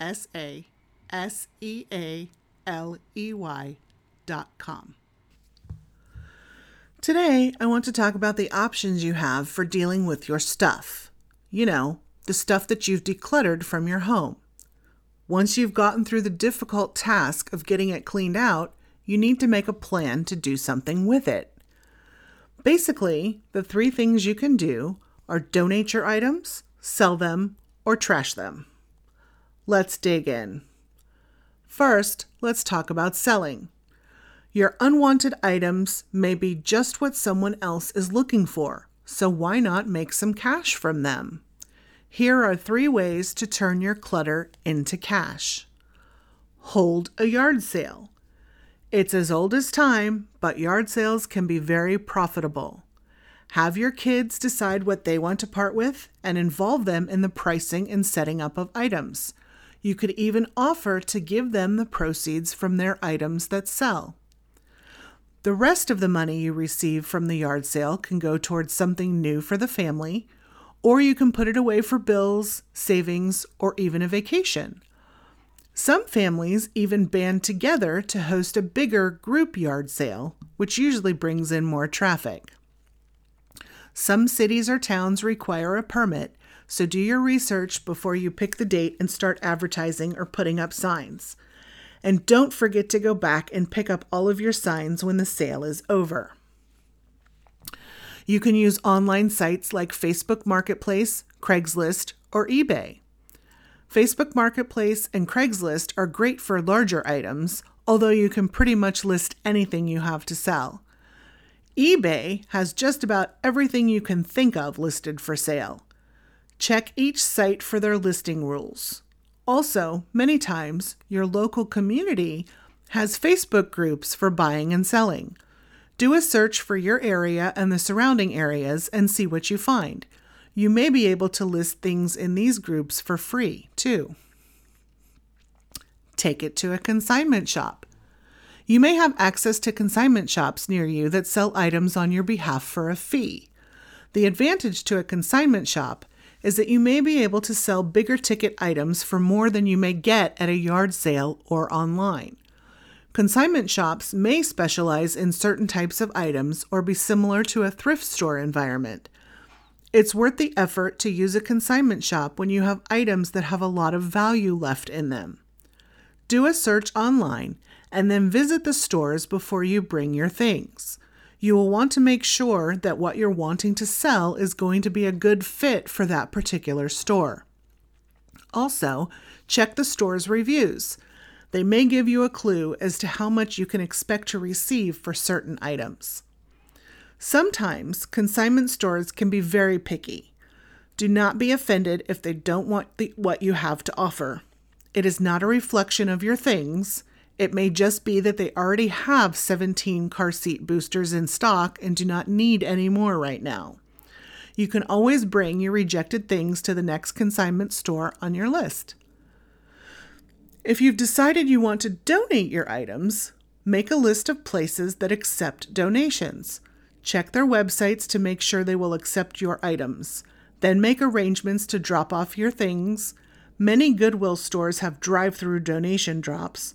S A S E A L E Y dot com. Today, I want to talk about the options you have for dealing with your stuff. You know, the stuff that you've decluttered from your home. Once you've gotten through the difficult task of getting it cleaned out, you need to make a plan to do something with it. Basically, the three things you can do are donate your items, sell them, or trash them. Let's dig in. First, let's talk about selling. Your unwanted items may be just what someone else is looking for, so why not make some cash from them? Here are three ways to turn your clutter into cash. Hold a yard sale. It's as old as time, but yard sales can be very profitable. Have your kids decide what they want to part with and involve them in the pricing and setting up of items. You could even offer to give them the proceeds from their items that sell. The rest of the money you receive from the yard sale can go towards something new for the family, or you can put it away for bills, savings, or even a vacation. Some families even band together to host a bigger group yard sale, which usually brings in more traffic. Some cities or towns require a permit, so do your research before you pick the date and start advertising or putting up signs. And don't forget to go back and pick up all of your signs when the sale is over. You can use online sites like Facebook Marketplace, Craigslist, or eBay. Facebook Marketplace and Craigslist are great for larger items, although you can pretty much list anything you have to sell. eBay has just about everything you can think of listed for sale. Check each site for their listing rules. Also, many times, your local community has Facebook groups for buying and selling. Do a search for your area and the surrounding areas and see what you find. You may be able to list things in these groups for free, too. Take it to a consignment shop. You may have access to consignment shops near you that sell items on your behalf for a fee. The advantage to a consignment shop is that you may be able to sell bigger ticket items for more than you may get at a yard sale or online. Consignment shops may specialize in certain types of items or be similar to a thrift store environment. It's worth the effort to use a consignment shop when you have items that have a lot of value left in them. Do a search online and then visit the stores before you bring your things you will want to make sure that what you're wanting to sell is going to be a good fit for that particular store. Also, check the store's reviews. They may give you a clue as to how much you can expect to receive for certain items. Sometimes consignment stores can be very picky. Do not be offended if they don't want the, what you have to offer. It is not a reflection of your things, it may just be that they already have 17 car seat boosters in stock and do not need any more right now. You can always bring your rejected things to the next consignment store on your list. If you've decided you want to donate your items, make a list of places that accept donations. Check their websites to make sure they will accept your items. Then make arrangements to drop off your things. Many Goodwill stores have drive through donation drops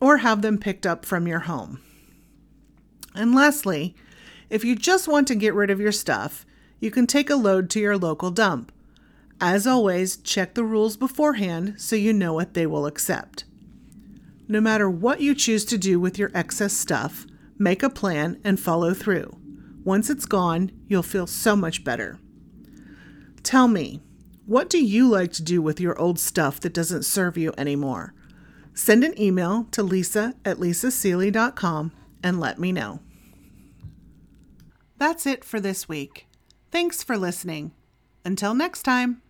or have them picked up from your home. And lastly, if you just want to get rid of your stuff, you can take a load to your local dump. As always, check the rules beforehand so you know what they will accept. No matter what you choose to do with your excess stuff, make a plan and follow through. Once it's gone, you'll feel so much better. Tell me, what do you like to do with your old stuff that doesn't serve you anymore? Send an email to lisa at lisasealey.com and let me know. That's it for this week. Thanks for listening. Until next time.